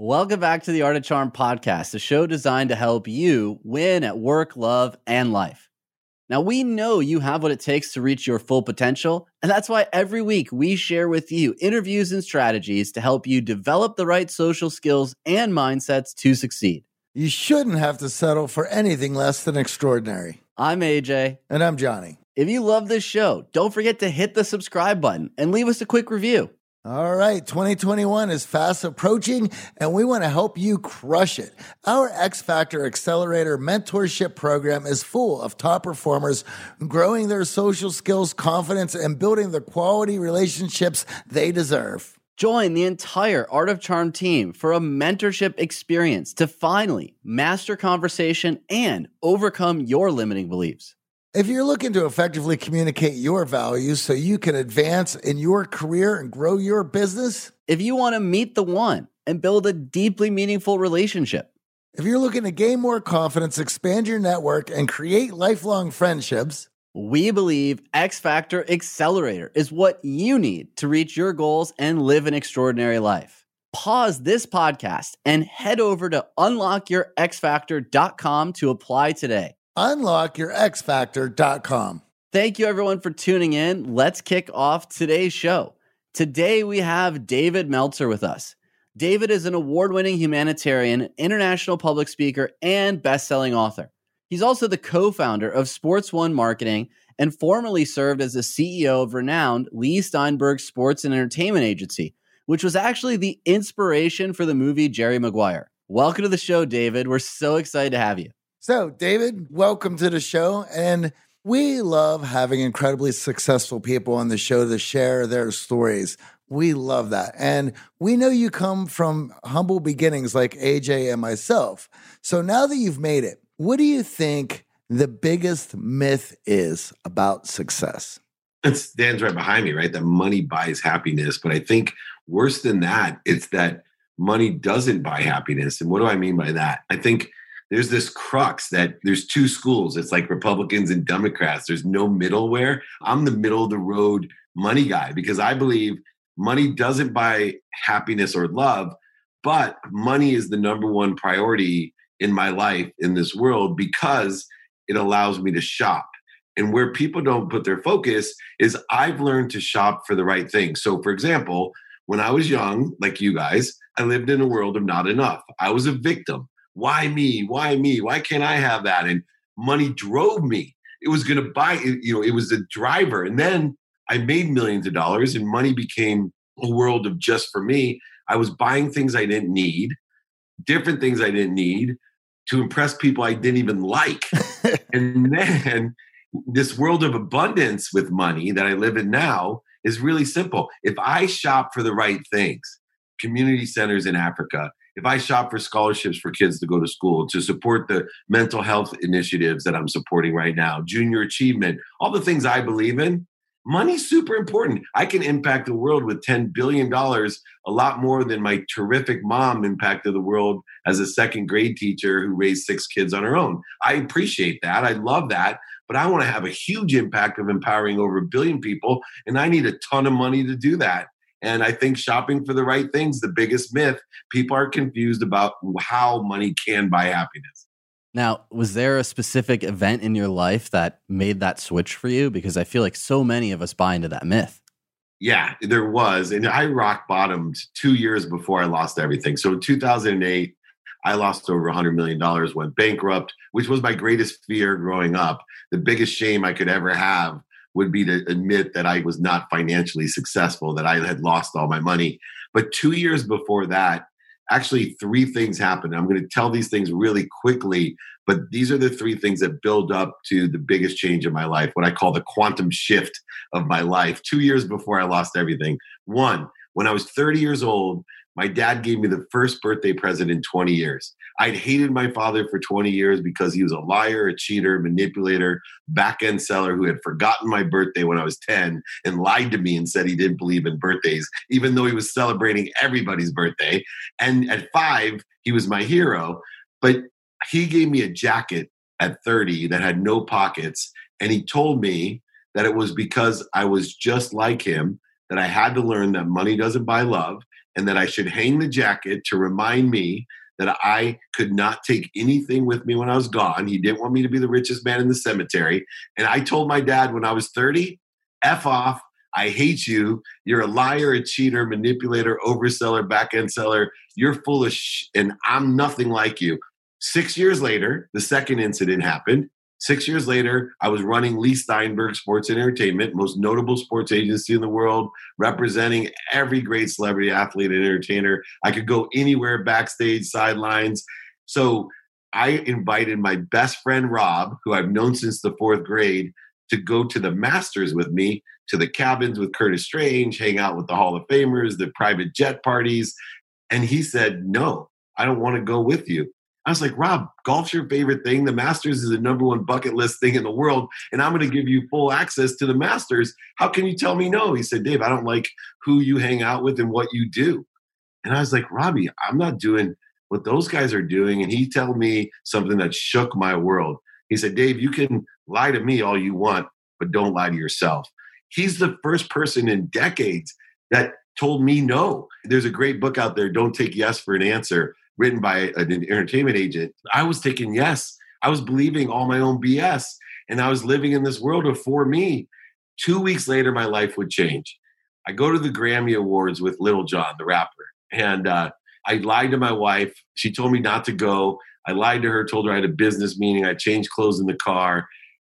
Welcome back to the Art of Charm podcast, a show designed to help you win at work, love, and life. Now, we know you have what it takes to reach your full potential, and that's why every week we share with you interviews and strategies to help you develop the right social skills and mindsets to succeed. You shouldn't have to settle for anything less than extraordinary. I'm AJ. And I'm Johnny. If you love this show, don't forget to hit the subscribe button and leave us a quick review. All right, 2021 is fast approaching, and we want to help you crush it. Our X Factor Accelerator mentorship program is full of top performers growing their social skills, confidence, and building the quality relationships they deserve. Join the entire Art of Charm team for a mentorship experience to finally master conversation and overcome your limiting beliefs. If you're looking to effectively communicate your values so you can advance in your career and grow your business, if you want to meet the one and build a deeply meaningful relationship, if you're looking to gain more confidence, expand your network, and create lifelong friendships, we believe X Factor Accelerator is what you need to reach your goals and live an extraordinary life. Pause this podcast and head over to unlockyourxfactor.com to apply today unlockyourxfactor.com. Thank you, everyone, for tuning in. Let's kick off today's show. Today, we have David Meltzer with us. David is an award winning humanitarian, international public speaker, and best selling author. He's also the co founder of Sports One Marketing and formerly served as the CEO of renowned Leigh Steinberg Sports and Entertainment Agency, which was actually the inspiration for the movie Jerry Maguire. Welcome to the show, David. We're so excited to have you. So, David, welcome to the show. And we love having incredibly successful people on the show to share their stories. We love that. And we know you come from humble beginnings like AJ and myself. So now that you've made it, what do you think the biggest myth is about success? It stands right behind me, right? That money buys happiness. But I think worse than that, it's that money doesn't buy happiness. And what do I mean by that? I think there's this crux that there's two schools. It's like Republicans and Democrats. There's no middleware. I'm the middle of the road money guy because I believe money doesn't buy happiness or love, but money is the number one priority in my life in this world because it allows me to shop. And where people don't put their focus is I've learned to shop for the right thing. So, for example, when I was young, like you guys, I lived in a world of not enough. I was a victim why me? Why me? Why can't I have that? And money drove me. It was going to buy, you know, it was the driver. And then I made millions of dollars and money became a world of just for me. I was buying things I didn't need, different things I didn't need to impress people I didn't even like. and then this world of abundance with money that I live in now is really simple. If I shop for the right things, community centers in Africa, if I shop for scholarships for kids to go to school, to support the mental health initiatives that I'm supporting right now, junior achievement, all the things I believe in, money's super important. I can impact the world with $10 billion, a lot more than my terrific mom impacted the world as a second grade teacher who raised six kids on her own. I appreciate that. I love that. But I want to have a huge impact of empowering over a billion people. And I need a ton of money to do that. And I think shopping for the right things, the biggest myth, people are confused about how money can buy happiness. Now, was there a specific event in your life that made that switch for you? Because I feel like so many of us buy into that myth. Yeah, there was. And I rock bottomed two years before I lost everything. So in 2008, I lost over $100 million, went bankrupt, which was my greatest fear growing up. The biggest shame I could ever have would be to admit that I was not financially successful, that I had lost all my money. But two years before that, actually, three things happened. I'm going to tell these things really quickly, but these are the three things that build up to the biggest change in my life, what I call the quantum shift of my life, two years before I lost everything. One, when I was 30 years old, my dad gave me the first birthday present in 20 years. I'd hated my father for 20 years because he was a liar, a cheater, manipulator, back end seller who had forgotten my birthday when I was 10 and lied to me and said he didn't believe in birthdays, even though he was celebrating everybody's birthday. And at five, he was my hero. But he gave me a jacket at 30 that had no pockets. And he told me that it was because I was just like him that I had to learn that money doesn't buy love and that I should hang the jacket to remind me that I could not take anything with me when I was gone. He didn't want me to be the richest man in the cemetery. And I told my dad when I was 30, F off. I hate you. You're a liar, a cheater, manipulator, overseller, back end seller. You're foolish, and I'm nothing like you. Six years later, the second incident happened. Six years later, I was running Leigh Steinberg Sports and Entertainment, most notable sports agency in the world, representing every great celebrity, athlete, and entertainer. I could go anywhere backstage, sidelines. So I invited my best friend, Rob, who I've known since the fourth grade, to go to the Masters with me, to the cabins with Curtis Strange, hang out with the Hall of Famers, the private jet parties. And he said, No, I don't want to go with you. I was like, Rob, golf's your favorite thing. The Masters is the number one bucket list thing in the world, and I'm going to give you full access to the Masters. How can you tell me no? He said, Dave, I don't like who you hang out with and what you do. And I was like, Robbie, I'm not doing what those guys are doing. And he told me something that shook my world. He said, Dave, you can lie to me all you want, but don't lie to yourself. He's the first person in decades that told me no. There's a great book out there, Don't Take Yes for an Answer written by an entertainment agent, I was taking yes. I was believing all my own BS. And I was living in this world of for me. Two weeks later, my life would change. I go to the Grammy Awards with Lil Jon, the rapper. And uh, I lied to my wife. She told me not to go. I lied to her, told her I had a business meeting. I changed clothes in the car.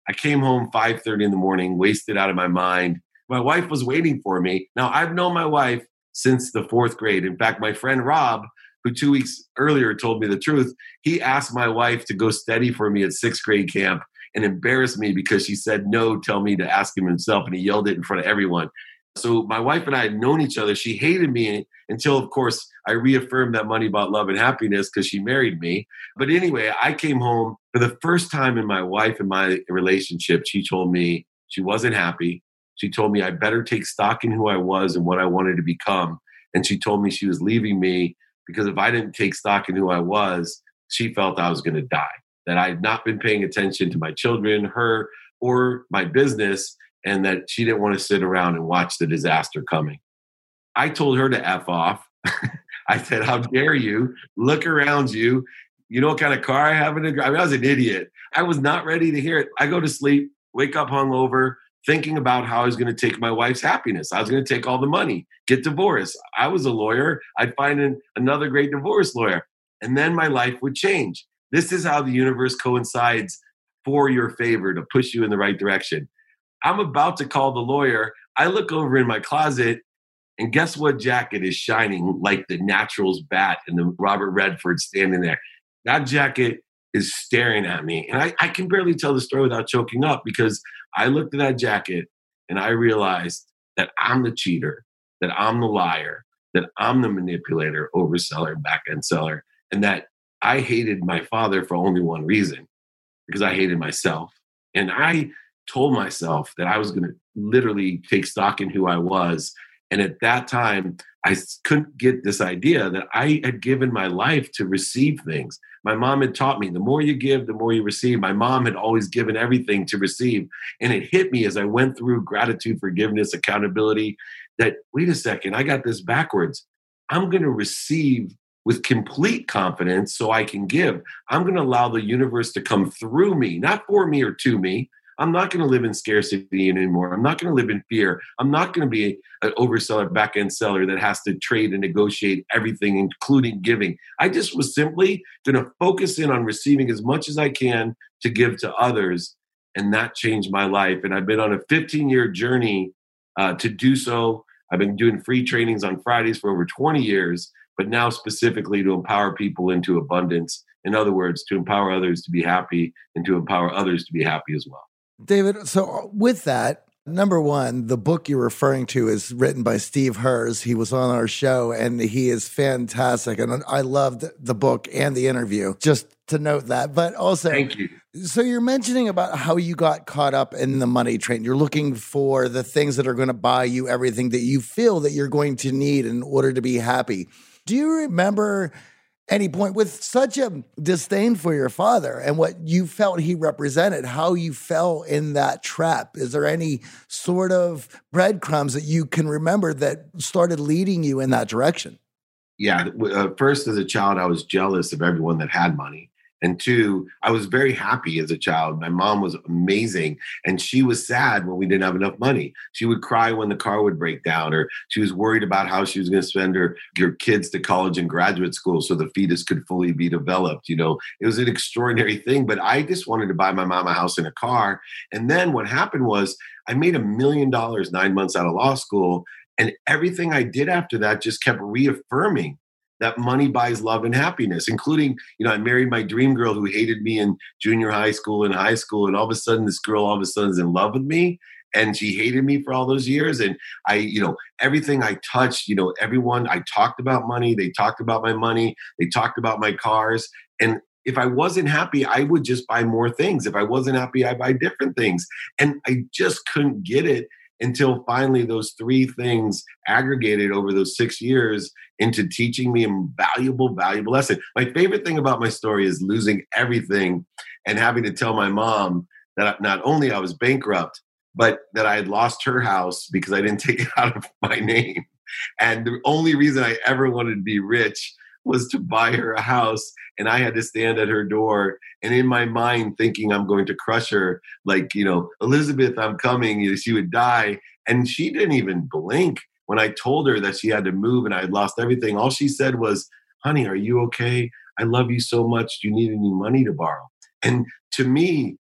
I came home 5:30 in the morning, wasted out of my mind. My wife was waiting for me. Now I've known my wife since the fourth grade. In fact, my friend Rob who two weeks earlier told me the truth, he asked my wife to go steady for me at sixth grade camp and embarrassed me because she said no, tell me to ask him himself, and he yelled it in front of everyone. So my wife and I had known each other. She hated me until, of course, I reaffirmed that money bought love and happiness because she married me. But anyway, I came home for the first time in my wife and my relationship. She told me she wasn't happy. She told me I better take stock in who I was and what I wanted to become. And she told me she was leaving me because if I didn't take stock in who I was, she felt I was going to die, that I had not been paying attention to my children, her, or my business, and that she didn't want to sit around and watch the disaster coming. I told her to F off. I said, How dare you? Look around you. You know what kind of car I have in the I mean, I was an idiot. I was not ready to hear it. I go to sleep, wake up hungover, thinking about how I was going to take my wife's happiness. I was going to take all the money, get divorced. I was a lawyer. I'd find an, another great divorce lawyer. And then my life would change. This is how the universe coincides for your favor to push you in the right direction. I'm about to call the lawyer. I look over in my closet, and guess what jacket is shining like the Naturals bat and the Robert Redford standing there? That jacket is staring at me. And I, I can barely tell the story without choking up because I looked at that jacket and I realized that I'm the cheater, that I'm the liar, that I'm the manipulator, overseller, back end seller, and that I hated my father for only one reason because I hated myself. And I told myself that I was going to literally take stock in who I was. And at that time, I couldn't get this idea that I had given my life to receive things. My mom had taught me the more you give, the more you receive. My mom had always given everything to receive. And it hit me as I went through gratitude, forgiveness, accountability that, wait a second, I got this backwards. I'm going to receive with complete confidence so I can give. I'm going to allow the universe to come through me, not for me or to me. I'm not going to live in scarcity anymore. I'm not going to live in fear. I'm not going to be an overseller, back end seller that has to trade and negotiate everything, including giving. I just was simply going to focus in on receiving as much as I can to give to others. And that changed my life. And I've been on a 15 year journey uh, to do so. I've been doing free trainings on Fridays for over 20 years, but now specifically to empower people into abundance in other words, to empower others to be happy and to empower others to be happy as well. David, so uh, with that, Number one, the book you're referring to is written by Steve Herz. He was on our show and he is fantastic. And I loved the book and the interview, just to note that. But also, thank you. So you're mentioning about how you got caught up in the money train. You're looking for the things that are going to buy you everything that you feel that you're going to need in order to be happy. Do you remember any point with such a disdain for your father and what you felt he represented, how you fell in that trap. Is there any sort of breadcrumbs that you can remember that started leading you in that direction? Yeah. Uh, first, as a child, I was jealous of everyone that had money. And two, I was very happy as a child. My mom was amazing. And she was sad when we didn't have enough money. She would cry when the car would break down, or she was worried about how she was going to spend her, her kids to college and graduate school so the fetus could fully be developed. You know, it was an extraordinary thing. But I just wanted to buy my mom a house and a car. And then what happened was I made a million dollars nine months out of law school. And everything I did after that just kept reaffirming that money buys love and happiness, including, you know, I married my dream girl who hated me in junior high school and high school. And all of a sudden, this girl all of a sudden is in love with me. And she hated me for all those years. And I, you know, everything I touched, you know, everyone, I talked about money. They talked about my money. They talked about my cars. And if I wasn't happy, I would just buy more things. If I wasn't happy, I buy different things. And I just couldn't get it until finally those three things aggregated over those six years into teaching me a valuable, valuable lesson. My favorite thing about my story is losing everything and having to tell my mom that not only I was bankrupt, but that I had lost her house because I didn't take it out of my name. And the only reason I ever wanted to be rich was to buy her a house and I had to stand at her door and in my mind thinking I'm going to crush her like you know Elizabeth I'm coming she would die and she didn't even blink when I told her that she had to move and I lost everything. All she said was honey are you okay? I love you so much. Do you need any money to borrow? And to me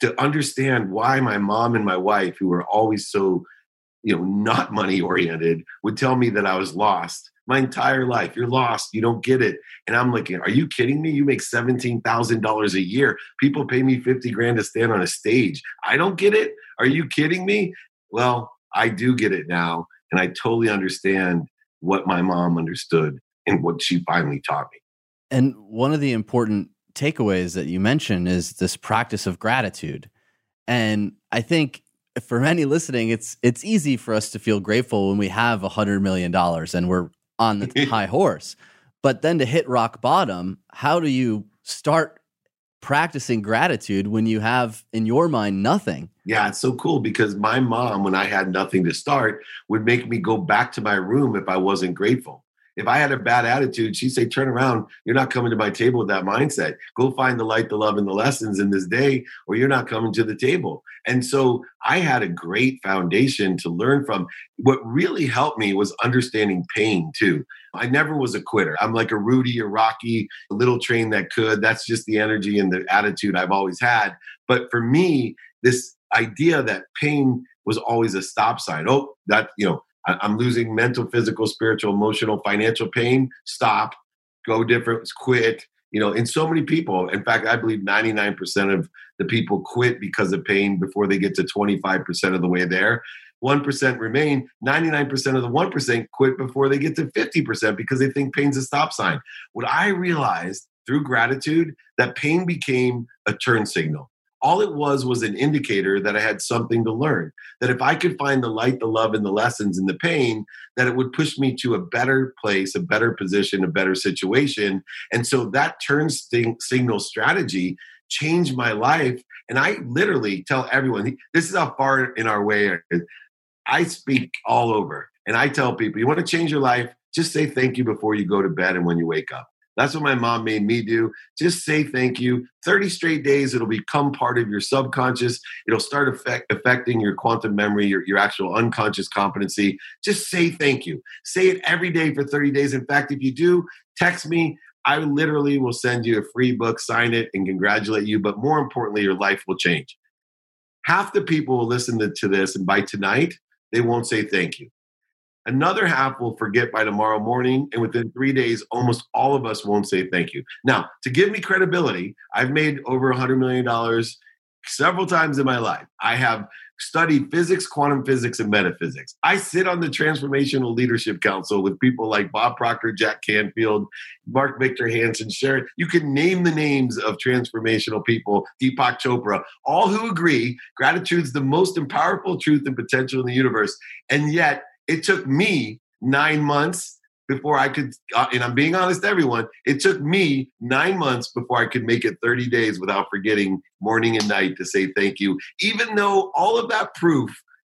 to understand why my mom and my wife who were always so you know not money oriented would tell me that I was lost my entire life. You're lost. You don't get it. And I'm like, are you kidding me? You make $17,000 a year. People pay me 50 grand to stand on a stage. I don't get it. Are you kidding me? Well, I do get it now. And I totally understand what my mom understood and what she finally taught me. And one of the important takeaways that you mentioned is this practice of gratitude. And I think for many listening, it's it's easy for us to feel grateful when we have a hundred million dollars and we're on the high horse. But then to hit rock bottom, how do you start practicing gratitude when you have in your mind nothing? Yeah, it's so cool because my mom, when I had nothing to start, would make me go back to my room if I wasn't grateful. If I had a bad attitude, she'd say, Turn around. You're not coming to my table with that mindset. Go find the light, the love, and the lessons in this day, or you're not coming to the table. And so I had a great foundation to learn from. What really helped me was understanding pain too. I never was a quitter. I'm like a Rudy a Rocky, a little train that could. That's just the energy and the attitude I've always had. But for me, this idea that pain was always a stop sign. Oh, that, you know, I'm losing mental, physical, spiritual, emotional, financial pain. Stop, go different, quit. You know, in so many people, in fact, I believe 99% of the people quit because of pain before they get to 25% of the way there. 1% remain. 99% of the 1% quit before they get to 50% because they think pain's a stop sign. What I realized through gratitude that pain became a turn signal all it was was an indicator that I had something to learn. That if I could find the light, the love, and the lessons in the pain, that it would push me to a better place, a better position, a better situation. And so that turn signal strategy changed my life. And I literally tell everyone this is how far in our way I speak all over. And I tell people, you want to change your life, just say thank you before you go to bed and when you wake up. That's what my mom made me do. Just say thank you. 30 straight days, it'll become part of your subconscious. It'll start affect, affecting your quantum memory, your, your actual unconscious competency. Just say thank you. Say it every day for 30 days. In fact, if you do, text me. I literally will send you a free book, sign it, and congratulate you. But more importantly, your life will change. Half the people will listen to this, and by tonight, they won't say thank you. Another half will forget by tomorrow morning, and within three days, almost all of us won't say thank you. Now, to give me credibility, I've made over $100 million several times in my life. I have studied physics, quantum physics, and metaphysics. I sit on the Transformational Leadership Council with people like Bob Proctor, Jack Canfield, Mark Victor Hansen, Sharon. You can name the names of transformational people, Deepak Chopra, all who agree gratitude's the most powerful truth and potential in the universe. And yet, it took me nine months before I could, uh, and I'm being honest, everyone, it took me nine months before I could make it 30 days without forgetting morning and night to say thank you, even though all of that proof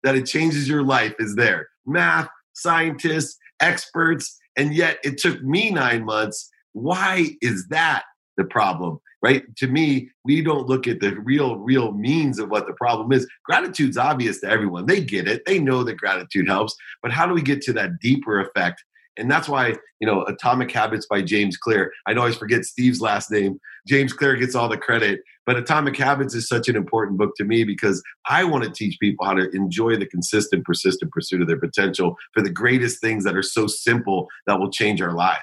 that it changes your life is there math, scientists, experts, and yet it took me nine months. Why is that the problem? Right? To me, we don't look at the real, real means of what the problem is. Gratitude's obvious to everyone. They get it. They know that gratitude helps. But how do we get to that deeper effect? And that's why, you know, Atomic Habits by James Clear. I always forget Steve's last name. James Clear gets all the credit. But Atomic Habits is such an important book to me because I want to teach people how to enjoy the consistent, persistent pursuit of their potential for the greatest things that are so simple that will change our lives.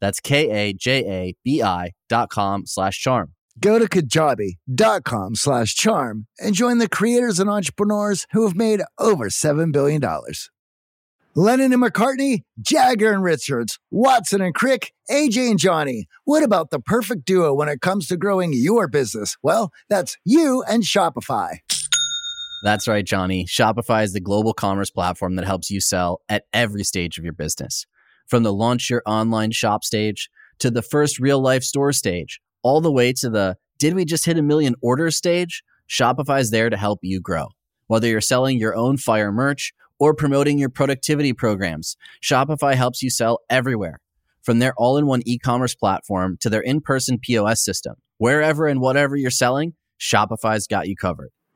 That's K-A-J-A-B-I dot com slash charm. Go to kajabi.com slash charm and join the creators and entrepreneurs who have made over $7 billion. Lennon and McCartney, Jagger and Richards, Watson and Crick, AJ and Johnny. What about the perfect duo when it comes to growing your business? Well, that's you and Shopify. That's right, Johnny. Shopify is the global commerce platform that helps you sell at every stage of your business. From the launch your online shop stage to the first real life store stage, all the way to the did we just hit a million orders stage? Shopify is there to help you grow. Whether you're selling your own fire merch or promoting your productivity programs, Shopify helps you sell everywhere. From their all in one e commerce platform to their in person POS system, wherever and whatever you're selling, Shopify's got you covered.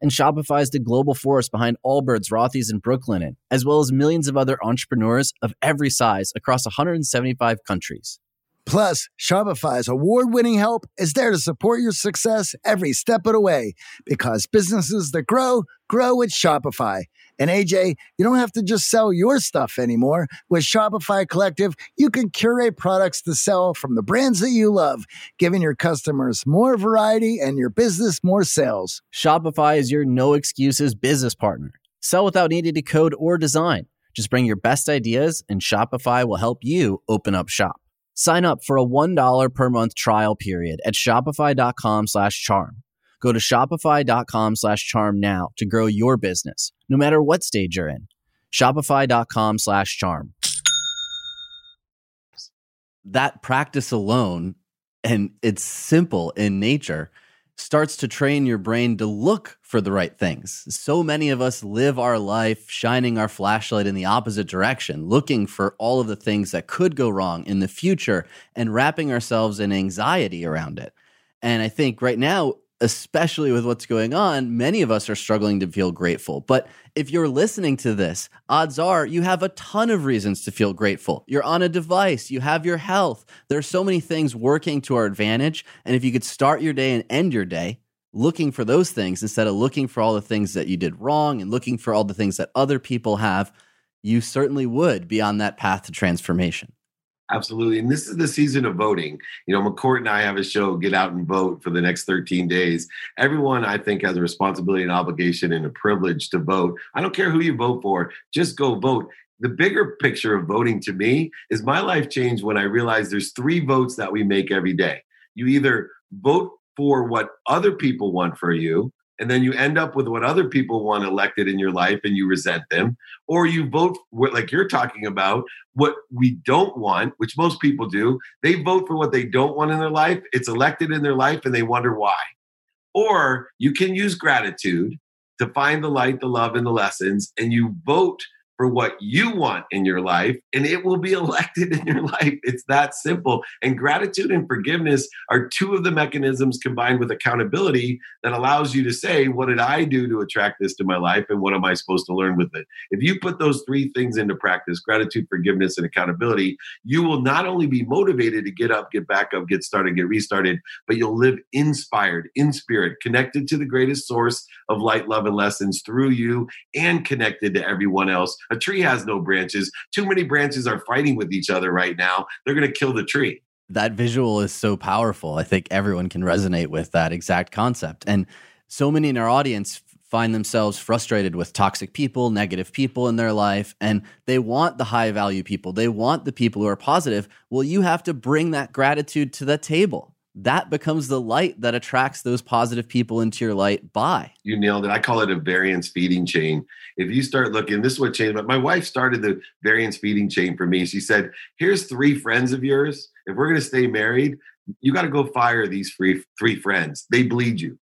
And Shopify is the global force behind Allbirds, Rothy's, and Brooklinen, as well as millions of other entrepreneurs of every size across 175 countries. Plus, Shopify's award winning help is there to support your success every step of the way because businesses that grow, grow with Shopify. And AJ, you don't have to just sell your stuff anymore. With Shopify Collective, you can curate products to sell from the brands that you love, giving your customers more variety and your business more sales. Shopify is your no excuses business partner. Sell without needing to code or design. Just bring your best ideas, and Shopify will help you open up shop. Sign up for a $1 per month trial period at shopify.com slash charm. Go to shopify.com slash charm now to grow your business, no matter what stage you're in. Shopify.com slash charm. That practice alone, and it's simple in nature, starts to train your brain to look for the right things. So many of us live our life shining our flashlight in the opposite direction, looking for all of the things that could go wrong in the future and wrapping ourselves in anxiety around it. And I think right now, especially with what's going on, many of us are struggling to feel grateful. But if you're listening to this, odds are you have a ton of reasons to feel grateful. You're on a device, you have your health. There's so many things working to our advantage. And if you could start your day and end your day looking for those things instead of looking for all the things that you did wrong and looking for all the things that other people have, you certainly would be on that path to transformation. Absolutely. And this is the season of voting. You know, McCourt and I have a show, Get Out and Vote, for the next 13 days. Everyone, I think, has a responsibility and obligation and a privilege to vote. I don't care who you vote for, just go vote. The bigger picture of voting to me is my life changed when I realized there's three votes that we make every day. You either vote for what other people want for you, and then you end up with what other people want elected in your life and you resent them or you vote what like you're talking about what we don't want which most people do they vote for what they don't want in their life it's elected in their life and they wonder why. Or you can use gratitude to find the light the love and the lessons and you vote for what you want in your life and it will be elected in your life. It's that simple. And gratitude and forgiveness are two of the mechanisms combined with accountability that allows you to say, What did I do to attract this to my life? And what am I supposed to learn with it? If you put those three things into practice gratitude, forgiveness, and accountability you will not only be motivated to get up, get back up, get started, get restarted, but you'll live inspired, in spirit, connected to the greatest source of light, love, and lessons through you and connected to everyone else a tree has no branches. Too many branches are fighting with each other right now. They're going to kill the tree. That visual is so powerful. I think everyone can resonate with that exact concept. And so many in our audience find themselves frustrated with toxic people, negative people in their life, and they want the high value people. They want the people who are positive. Well, you have to bring that gratitude to the table that becomes the light that attracts those positive people into your light by. You nailed it. I call it a variance feeding chain. If you start looking, this is what changed. But my wife started the variance feeding chain for me. She said, Here's three friends of yours. If we're going to stay married, you got to go fire these three, three friends. They bleed you.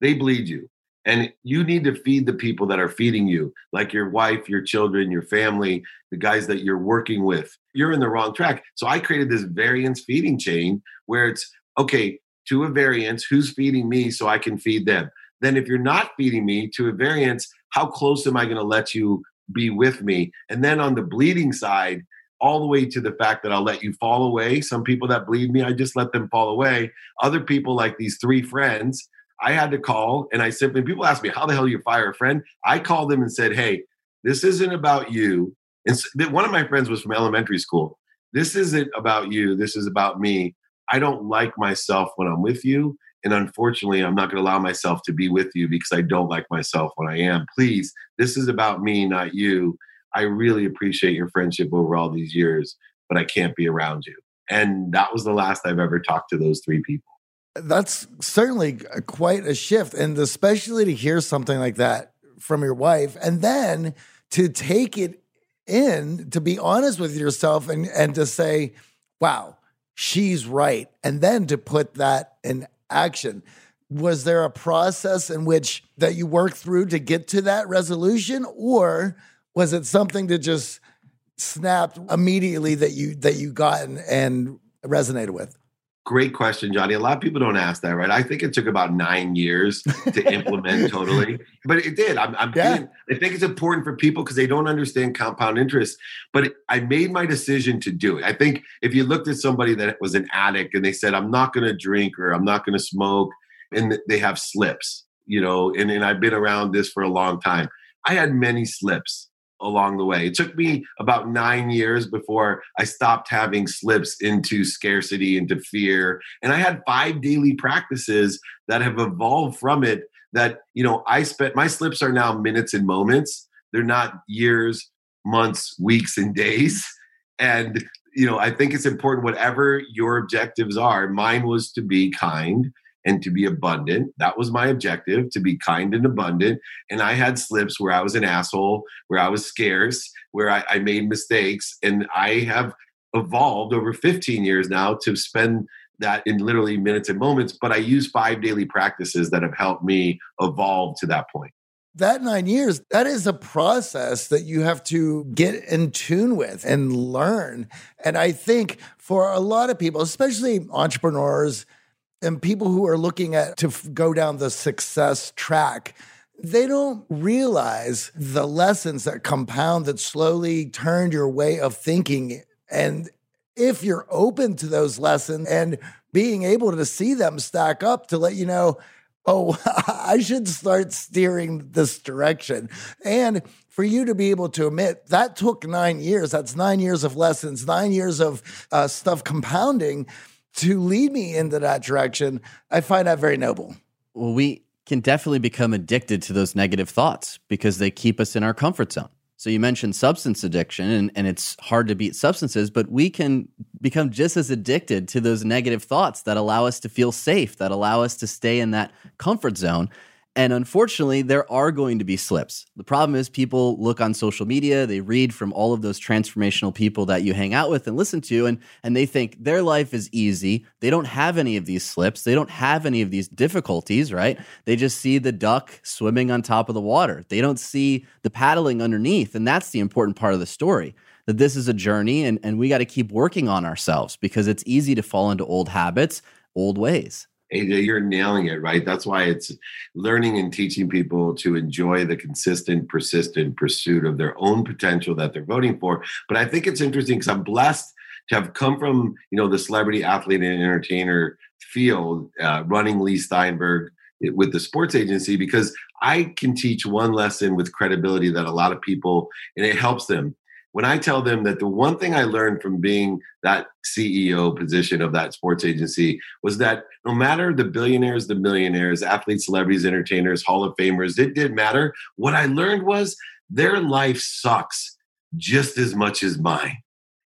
They bleed you. And you need to feed the people that are feeding you, like your wife, your children, your family, the guys that you're working with. You're in the wrong track. So I created this variance feeding chain where it's okay, to a variance, who's feeding me so I can feed them? Then, if you're not feeding me to a variance, how close am I going to let you be with me? And then on the bleeding side, all the way to the fact that I'll let you fall away. Some people that bleed me, I just let them fall away. Other people, like these three friends, I had to call and I simply, people ask me, how the hell do you fire a friend? I called them and said, hey, this isn't about you. And one of my friends was from elementary school. This isn't about you. This is about me. I don't like myself when I'm with you. And unfortunately, I'm not going to allow myself to be with you because I don't like myself when I am. Please, this is about me, not you. I really appreciate your friendship over all these years, but I can't be around you. And that was the last I've ever talked to those three people. That's certainly quite a shift. And especially to hear something like that from your wife and then to take it in, to be honest with yourself and, and to say, wow, she's right. And then to put that in action. Was there a process in which that you worked through to get to that resolution? Or was it something that just snapped immediately that you that you got and, and resonated with? Great question, Johnny. A lot of people don't ask that, right? I think it took about nine years to implement totally, but it did. I'm, I'm yeah. being, I think it's important for people because they don't understand compound interest. But it, I made my decision to do it. I think if you looked at somebody that was an addict and they said, "I'm not going to drink" or "I'm not going to smoke," and they have slips, you know, and, and I've been around this for a long time. I had many slips along the way. It took me about nine years before I stopped having slips into scarcity, into fear. And I had five daily practices that have evolved from it that, you know, I spent my slips are now minutes and moments. They're not years, months, weeks, and days. And you know, I think it's important, whatever your objectives are. Mine was to be kind and to be abundant. That was my objective to be kind and abundant. And I had slips where I was an asshole, where I was scarce, where I, I made mistakes. And I have evolved over 15 years now to spend that in literally minutes and moments. But I use five daily practices that have helped me evolve to that point that nine years, that is a process that you have to get in tune with and learn. And I think for a lot of people, especially entrepreneurs and people who are looking at to go down the success track, they don't realize the lessons that compound that slowly turn your way of thinking. And if you're open to those lessons and being able to see them stack up to let you know, oh, I should start steering this direction. And for you to be able to admit that took nine years, that's nine years of lessons, nine years of uh, stuff compounding to lead me into that direction, I find that very noble. Well, we can definitely become addicted to those negative thoughts because they keep us in our comfort zone. So you mentioned substance addiction, and, and it's hard to beat substances, but we can become just as addicted to those negative thoughts that allow us to feel safe, that allow us to stay in that comfort zone. And unfortunately, there are going to be slips. The problem is, people look on social media, they read from all of those transformational people that you hang out with and listen to, and, and they think their life is easy. They don't have any of these slips, they don't have any of these difficulties, right? They just see the duck swimming on top of the water. They don't see the paddling underneath. And that's the important part of the story that this is a journey and, and we got to keep working on ourselves because it's easy to fall into old habits, old ways. AJ, you're nailing it, right? That's why it's learning and teaching people to enjoy the consistent, persistent pursuit of their own potential that they're voting for. But I think it's interesting because I'm blessed to have come from, you know, the celebrity athlete and entertainer field, uh, running Leigh Steinberg with the sports agency because I can teach one lesson with credibility that a lot of people, and it helps them when I tell them that the one thing I learned from being that CEO position of that sports agency was that no matter the billionaires, the millionaires, athletes, celebrities, entertainers, Hall of Famers, it didn't matter. What I learned was their life sucks just as much as mine.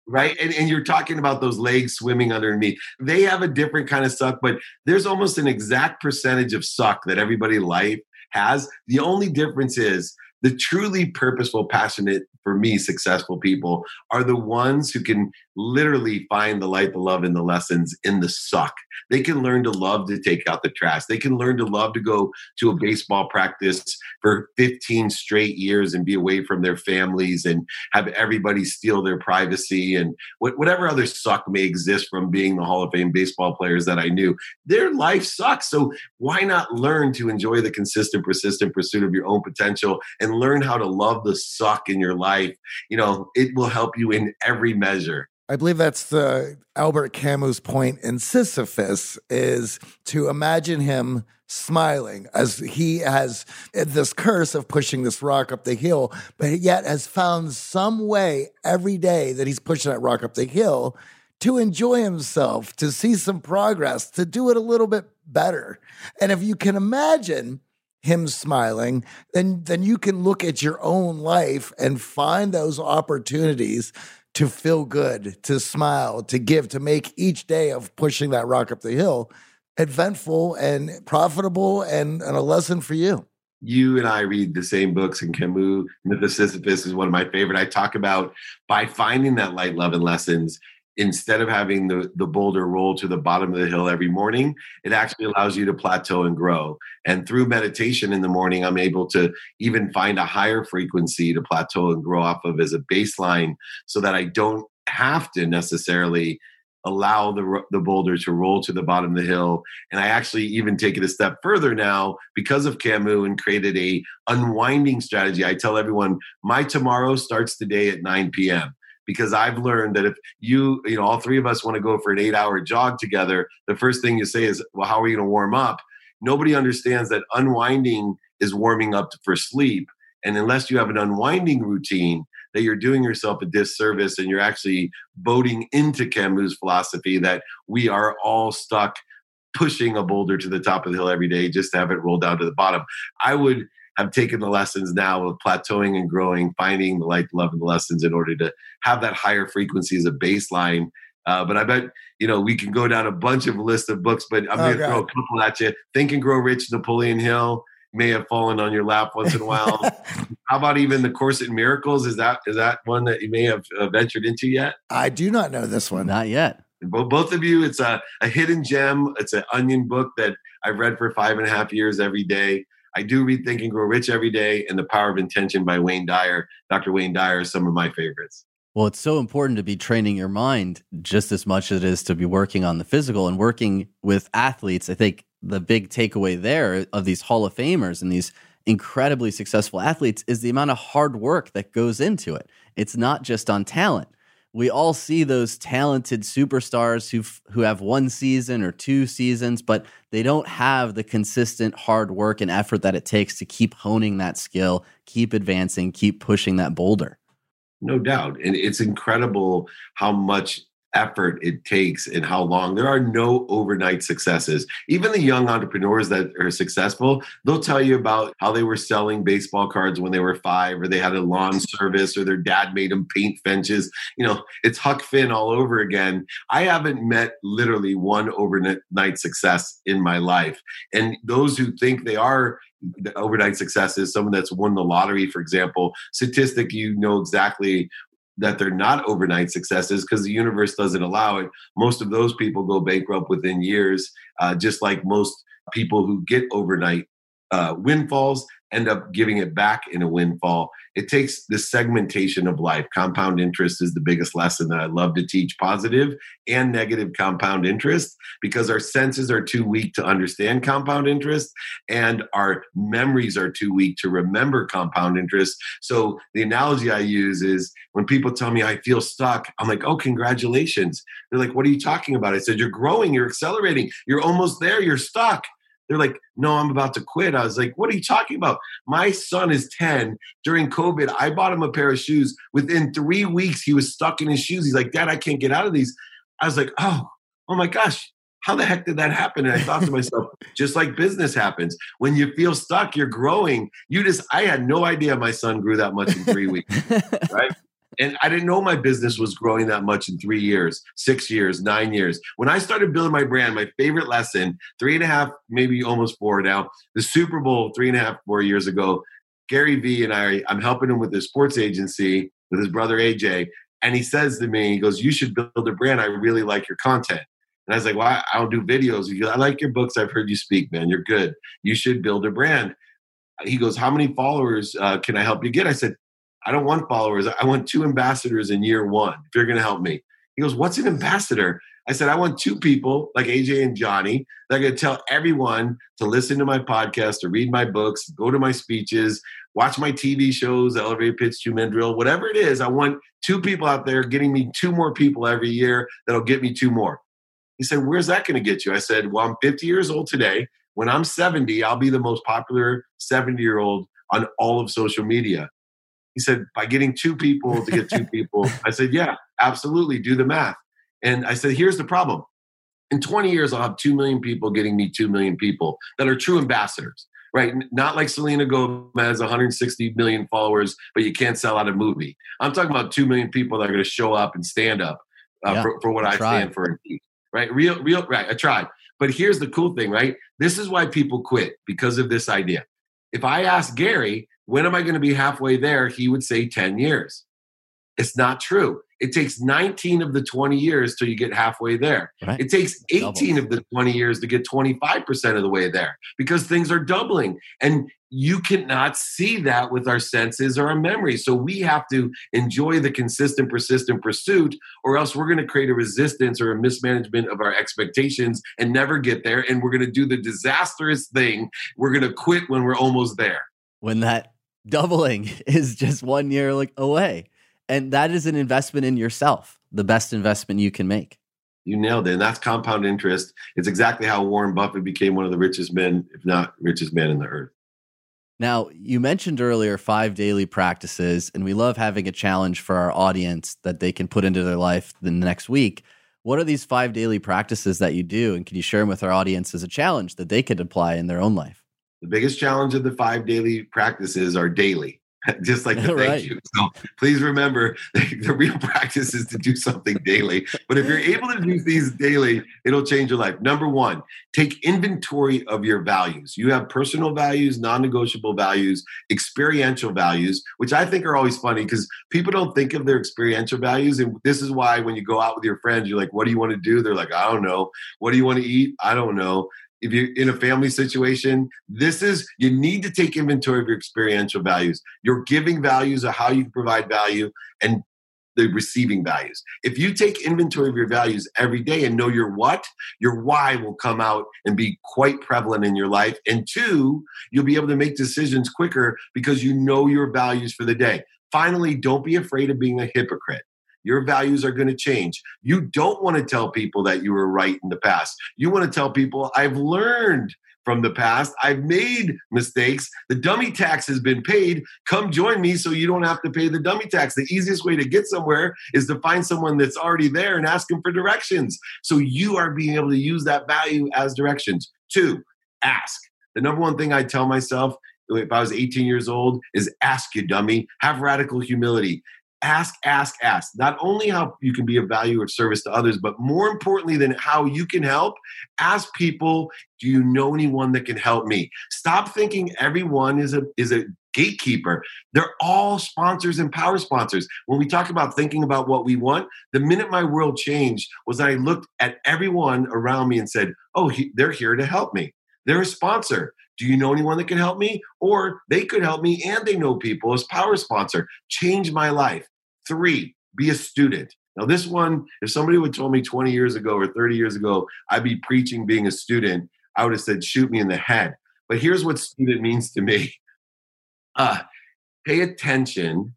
Right. And, and you're talking about those legs swimming underneath. They have a different kind of suck, but there's almost an exact percentage of suck that everybody life has. The only difference is the truly purposeful, passionate, for me, successful people are the ones who can literally find the light, the love, and the lessons in the suck. They can learn to love to take out the trash. They can learn to love to go to a baseball practice for 15 straight years and be away from their families and have everybody steal their privacy and whatever other suck may exist from being the Hall of Fame baseball players that I knew. Their life sucks. So why not learn to enjoy the consistent, persistent pursuit of your own potential and learn how to love the suck in your life? You know, it will help you in every measure. I believe that's the Albert Camus point in Sisyphus is to imagine him smiling as he has this curse of pushing this rock up the hill, but yet has found some way every day that he's pushing that rock up the hill to enjoy himself, to see some progress, to do it a little bit better. And if you can imagine him smiling, then then you can look at your own life and find those opportunities to feel good, to smile, to give, to make each day of pushing that rock up the hill eventful and profitable and, and a lesson for you. You and I read the same books, and Camus, Myth of Sisyphus is one of my favorite. I talk about by finding that light, love, and lessons, instead of having the, the boulder roll to the bottom of the hill every morning, it actually allows you to plateau and grow. And through meditation in the morning, I'm able to even find a higher frequency to plateau and grow off of as a baseline so that I don't have to necessarily allow the, the boulder to roll to the bottom of the hill. And i actually even take it a step further now because of camus and created a unwinding strategy. I tell everyone my tomorrow starts today at 9 p.m because I've learned that if you, you know, all three of us want to go for an eight hour jog together, the first thing you say is, well, how are you going to warm up? Nobody understands that unwinding is warming up for sleep. And unless you have an unwinding routine, that you're doing yourself a disservice and you're actually boating into Camus' philosophy that we are all stuck pushing a boulder to the top of the hill every day just to have it roll down to the bottom. I would have taken the lessons now of plateauing and growing, finding the light, love, and the lessons in order to have that higher frequency as a baseline. Uh, but I bet you know we can go down a bunch of list of books, but I'm Oh, going to God. throw a couple at you. Think and Grow Rich, Napoleon Hill may have fallen on your lap once in a while. How about even the Course in Miracles? Is that is that one that you may have uh, ventured into yet? I do not know this one. Not yet. Bo- both of you it's a, a hidden gem it's an onion book that i've read for five and a half years every day i do read think and grow rich every day and the power of intention by wayne dyer dr wayne dyer is some of my favorites Well, it's so important to be training your mind just as much as it is to be working on the physical and working with athletes. I think the big takeaway there of these Hall of Famers and these incredibly successful athletes is the amount of hard work that goes into it. It's not just on talent. We all see those talented superstars who who have one season or two seasons, but they don't have the consistent hard work and effort that it takes to keep honing that skill, keep advancing, keep pushing that boulder. no doubt and it's incredible how much effort it takes and how long. There are no overnight successes. Even the young entrepreneurs that are successful they'll tell you about how they were selling baseball cards when they were five or they had a lawn service or their dad made them paint fences you know it's huck finn all over again. I haven't met literally one overnight success in my life. And those who think they are the overnight successes someone that's won the lottery for example. Statistic you know exactly that they're not overnight successes because the universe doesn't allow it. Most of those people go bankrupt within years, uh, just like most people who get overnight uh, windfalls end up giving it back in a windfall. It takes the segmentation of life. Compound interest is the biggest lesson that I love to teach positive and negative compound interest because our senses are too weak to understand compound interest and our memories are too weak to remember compound interest. So the analogy I use is when people tell me I feel stuck, I'm like, oh, congratulations. They're like, what are you talking about? I said, you're growing, you're accelerating, you're almost there, you're stuck. They're like, no, I'm about to quit. I was like, what are you talking about? My son is 10. During COVID, I bought him a pair of shoes. Within three weeks, he was stuck in his shoes. He's like, Dad, I can't get out of these. I was like, oh, oh my gosh, how the heck did that happen? And I thought to myself, just like business happens, when you feel stuck, you're growing. You just, I had no idea my son grew that much in three weeks, right? And I didn't know my business was growing that much in three years, six years, nine years. When I started building my brand, my favorite lesson, three and a half, maybe almost four now, the Super Bowl three and a half, four years ago, Gary Vee and I, I'm helping him with his sports agency with his brother AJ. And he says to me, he goes, You should build a brand. I really like your content. And I was like, Well, I I don't do videos. He goes, I like your books. I've heard you speak, man. You're good. You should build a brand. He goes, How many followers uh, can I help you get? I said, I don't want followers. I want two ambassadors in year one if you're going to help me. He goes, What's an ambassador? I said, I want two people like AJ and Johnny that are going to tell everyone to listen to my podcast, to read my books, go to my speeches, watch my TV shows, Elevator Pitch, Two Minute Drill, whatever it is. I want two people out there getting me two more people every year that'll get me two more. He said, Where's that going to get you? I said, Well, I'm 50 years old today. When I'm 70, I'll be the most popular 70 year old on all of social media. He said, By getting two people to get two people. I said, Yeah, absolutely. Do the math. And I said, Here's the problem. In 20 years, I'll have 2 million people getting me 2 million people that are true ambassadors, right? Not like Selena Gomez, 160 million followers, but you can't sell out a movie. I'm talking about 2 million people that are going to show up and stand up uh, Yeah, for, for what I, tribe. stand for, and teach, right? Real, real, right? I tried. But here's the cool thing, right? This is why people quit because of this idea. If I ask Gary, when am I going to be halfway there? He would say 10 years. It's not true. It takes 19 of the 20 years till you get halfway there. Right. It takes 18 Doubles. of the 20 years to get 25% of the way there because things are doubling. And you cannot see that with our senses or our memory. So we have to enjoy the consistent, persistent pursuit, or else we're going to create a resistance or a mismanagement of our expectations and never get there. And we're going to do the disastrous thing. We're going to quit when we're almost there. when that doubling is just one year like away. And that is an investment in yourself, the best investment you can make. You nailed it. And that's compound interest. It's exactly how Warren Buffett became one of the richest men, if not richest man in the earth. Now, you mentioned earlier five daily practices, and we love having a challenge for our audience that they can put into their life the next week. What are these five daily practices that you do? And can you share them with our audience as a challenge that they could apply in their own life? The biggest challenge of the five daily practices are daily. just like the thank right. you. So please remember the real practice is to do something daily. But if you're able to do these daily, it'll change your life. Number one, take inventory of your values. You have personal values, non negotiable values, experiential values, which I think are always funny because people don't think of their experiential values. And this is why when you go out with your friends, you're like, what do you want to do? They're like, I don't know. What do you want to eat? I don't know if you're in a family situation, this is you need to take inventory of your experiential values. Your giving values are how you provide value and the receiving values. If you take inventory of your values every day and know your what, your why will come out and be quite prevalent in your life. And two, you'll be able to make decisions quicker because you know your values for the day. Finally, don't be afraid of being a hypocrite. Your values are going to change. You don't want to tell people that you were right in the past. You want to tell people, I've learned from the past. I've made mistakes. The dummy tax has been paid. Come join me so you don't have to pay the dummy tax. The easiest way to get somewhere is to find someone that's already there and ask them for directions. So you are being able to use that value as directions. Two, ask. The number one thing I tell myself if I was 18 years old is ask you, dummy. Have radical humility ask, ask, ask. Not only how you can be of value or service to others, but more importantly than how you can help, ask people, do you know anyone that can help me? Stop thinking everyone is a is a gatekeeper. They're all sponsors and power sponsors. When we talk about thinking about what we want, the minute my world changed was I looked at everyone around me and said, "Oh, he, they're here to help me. They're a sponsor. Do you know anyone that can help me? Or they could help me and they know people as power sponsor. Change my life. Three, be a student. Now, this one, if somebody would told me 20 years ago or 30 years ago, I'd be preaching being a student, I would have said, shoot me in the head. But here's what student means to me uh, pay attention,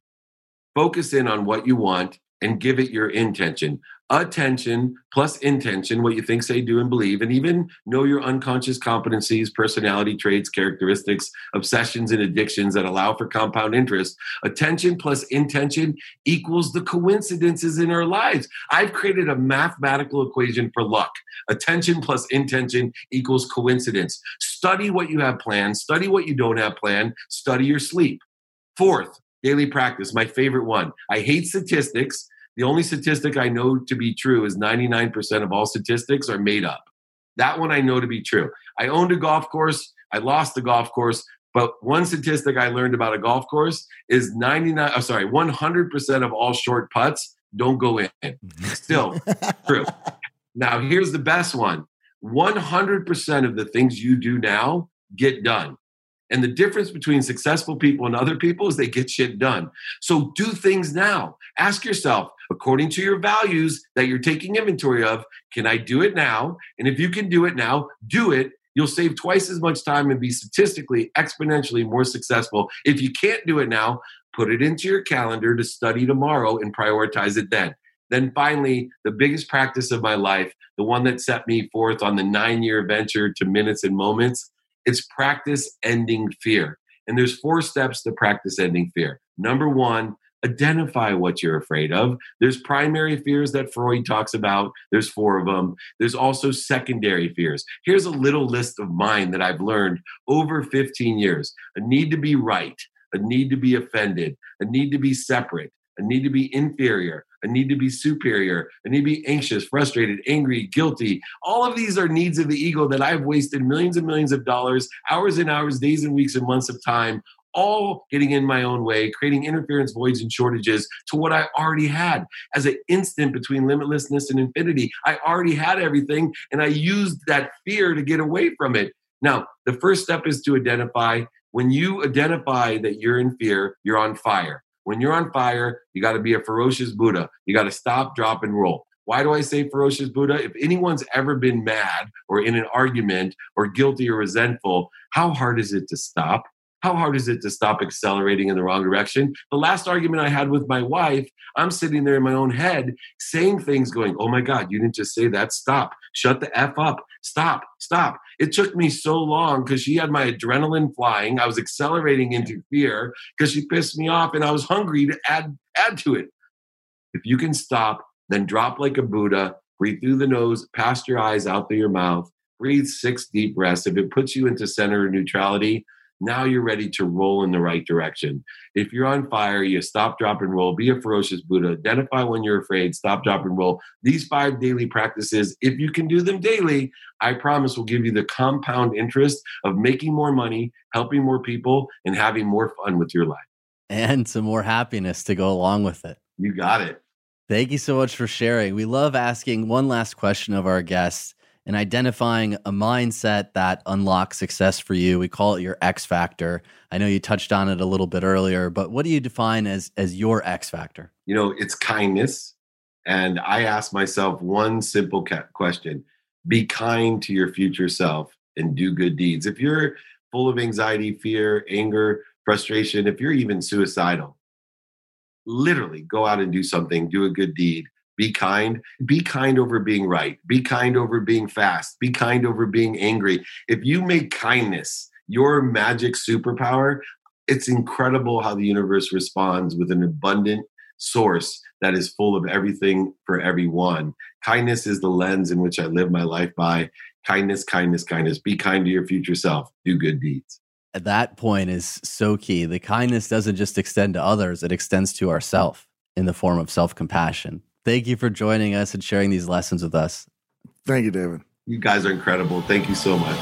focus in on what you want, and give it your intention attention plus intention, what you think, say, do, and believe, and even know your unconscious competencies, personality traits, characteristics, obsessions, and addictions that allow for compound interest. Attention plus intention equals the coincidences in our lives. I've created a mathematical equation for luck. Attention plus intention equals coincidence. Study what you have planned, study what you don't have planned, study your sleep. Fourth, daily practice, my favorite one. I hate statistics. The only statistic I know to be true is 99% of all statistics are made up. That one I know to be true. I owned a golf course. I lost the golf course. But one statistic I learned about a golf course is 99, oh, sorry, 100% of all short putts don't go in. Still true. Now, here's the best one 100% of the things you do now get done. And the difference between successful people and other people is they get shit done. So do things now. Ask yourself, according to your values that you're taking inventory of, can I do it now? And if you can do it now, do it. You'll save twice as much time and be statistically exponentially more successful. If you can't do it now, put it into your calendar to study tomorrow and prioritize it then. Then finally, the biggest practice of my life, the one that set me forth on the nine year venture to minutes and moments, it's practice ending fear. And there's four steps to practice ending fear. Number one, identify what you're afraid of. There's primary fears that Freud talks about. There's four of them. There's also secondary fears. Here's a little list of mine that I've learned over 15 years a need to be right, a need to be offended, a need to be separate, a need to be inferior, a need to be superior, a need to be anxious, frustrated, angry, guilty. All of these are needs of the ego that I've wasted millions and millions of dollars, hours and hours, days and weeks and months of time all getting in my own way, creating interference, voids, and shortages to what I already had as an instant between limitlessness and infinity. I already had everything, and I used that fear to get away from it. Now, the first step is to identify. When you identify that you're in fear, you're on fire. When you're on fire, you got to be a ferocious Buddha. You got to stop, drop, and roll. Why do I say ferocious Buddha? If anyone's ever been mad or in an argument or guilty or resentful, how hard is it to stop? How hard is it to stop accelerating in the wrong direction? The last argument I had with my wife, I'm sitting there in my own head saying things going, Oh my God, you didn't just say that. Stop. Shut the F up. Stop. Stop. It took me so long because she had my adrenaline flying. I was accelerating into fear because she pissed me off and I was hungry to add, add to it. If you can stop, then drop like a Buddha, breathe through the nose, past your eyes, out through your mouth, breathe six deep breaths. If it puts you into center of neutrality, now you're ready to roll in the right direction. If you're on fire, you stop, drop, and roll. Be a ferocious Buddha. Identify when you're afraid. Stop, drop, and roll. These five daily practices, if you can do them daily, I promise will give you the compound interest of making more money, helping more people, and having more fun with your life. And some more happiness to go along with it. You got it. Thank you so much for sharing. We love asking one last question of our guests and identifying a mindset that unlocks success for you. We call it your X factor. I know you touched on it a little bit earlier, but what do you define as as your X factor? You know, it's kindness. And I ask myself one simple question be kind to your future self and do good deeds. If you're full of anxiety, fear, anger, frustration, if you're even suicidal, literally go out and do something, do a good deed, be kind. Be kind over being right. Be kind over being fast. Be kind over being angry. If you make kindness your magic superpower, it's incredible how the universe responds with an abundant source that is full of everything for everyone. Kindness is the lens in which I live my life by. Kindness, kindness, kindness. Be kind to your future self. Do good deeds. At That point is so key. The kindness doesn't just extend to others, it extends to ourself in the form of self compassion. Thank you for joining us and sharing these lessons with us. Thank you, David. You guys are incredible. Thank you so much.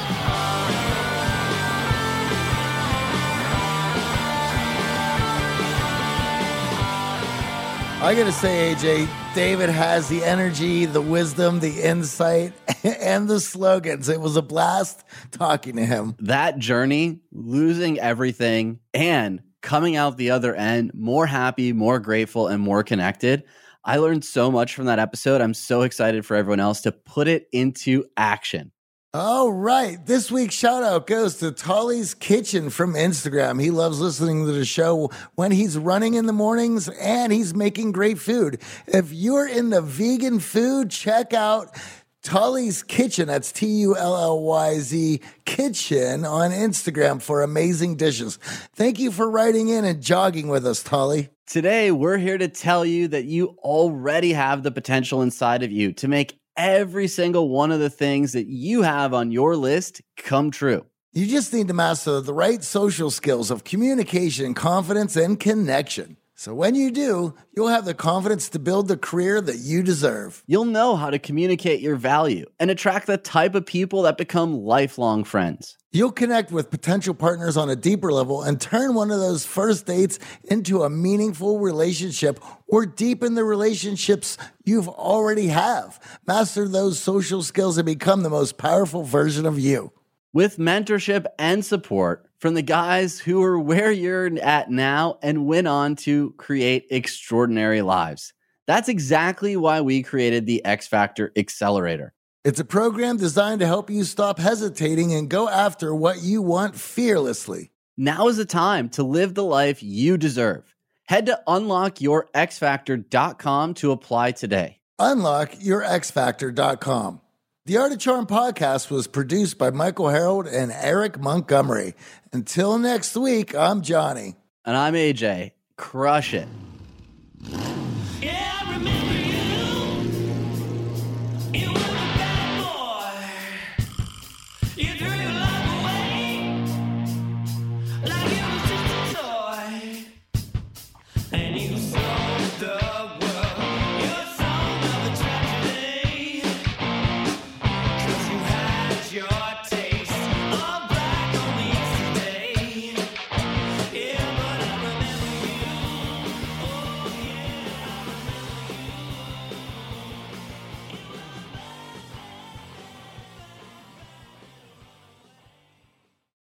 I got to say, AJ, David has the energy, the wisdom, the insight, and the slogans. It was a blast talking to him. That journey, losing everything and coming out the other end more happy, more grateful, and more connected. I learned so much from that episode. I'm so excited for everyone else to put it into action. All right. This week's shout out goes to Tully's Kitchen from Instagram. He loves listening to the show when he's running in the mornings and he's making great food. If you're into vegan food, check out Tully's Kitchen. That's T U L L Y Z Kitchen on Instagram for amazing dishes. Thank you for writing in and jogging with us, Tully. Today, we're here to tell you that you already have the potential inside of you to make every single one of the things that you have on your list come true. You just need to master the right social skills of communication, confidence, and connection. So when you do, you'll have the confidence to build the career that you deserve. You'll know how to communicate your value and attract the type of people that become lifelong friends. You'll connect with potential partners on a deeper level and turn one of those first dates into a meaningful relationship or deepen the relationships you've already have. Master those social skills and become the most powerful version of you. With mentorship and support, from the guys who are where you're at now and went on to create extraordinary lives. That's exactly why we created the X Factor Accelerator. It's a program designed to help you stop hesitating and go after what you want fearlessly. Now is the time to live the life you deserve. Head to unlockyourxfactor.com to apply today. Unlockyourxfactor.com. The Art of Charm podcast was produced by Michael Harold and Eric Montgomery. Until next week, I'm Johnny. And I'm AJ. Crush it. Yeah,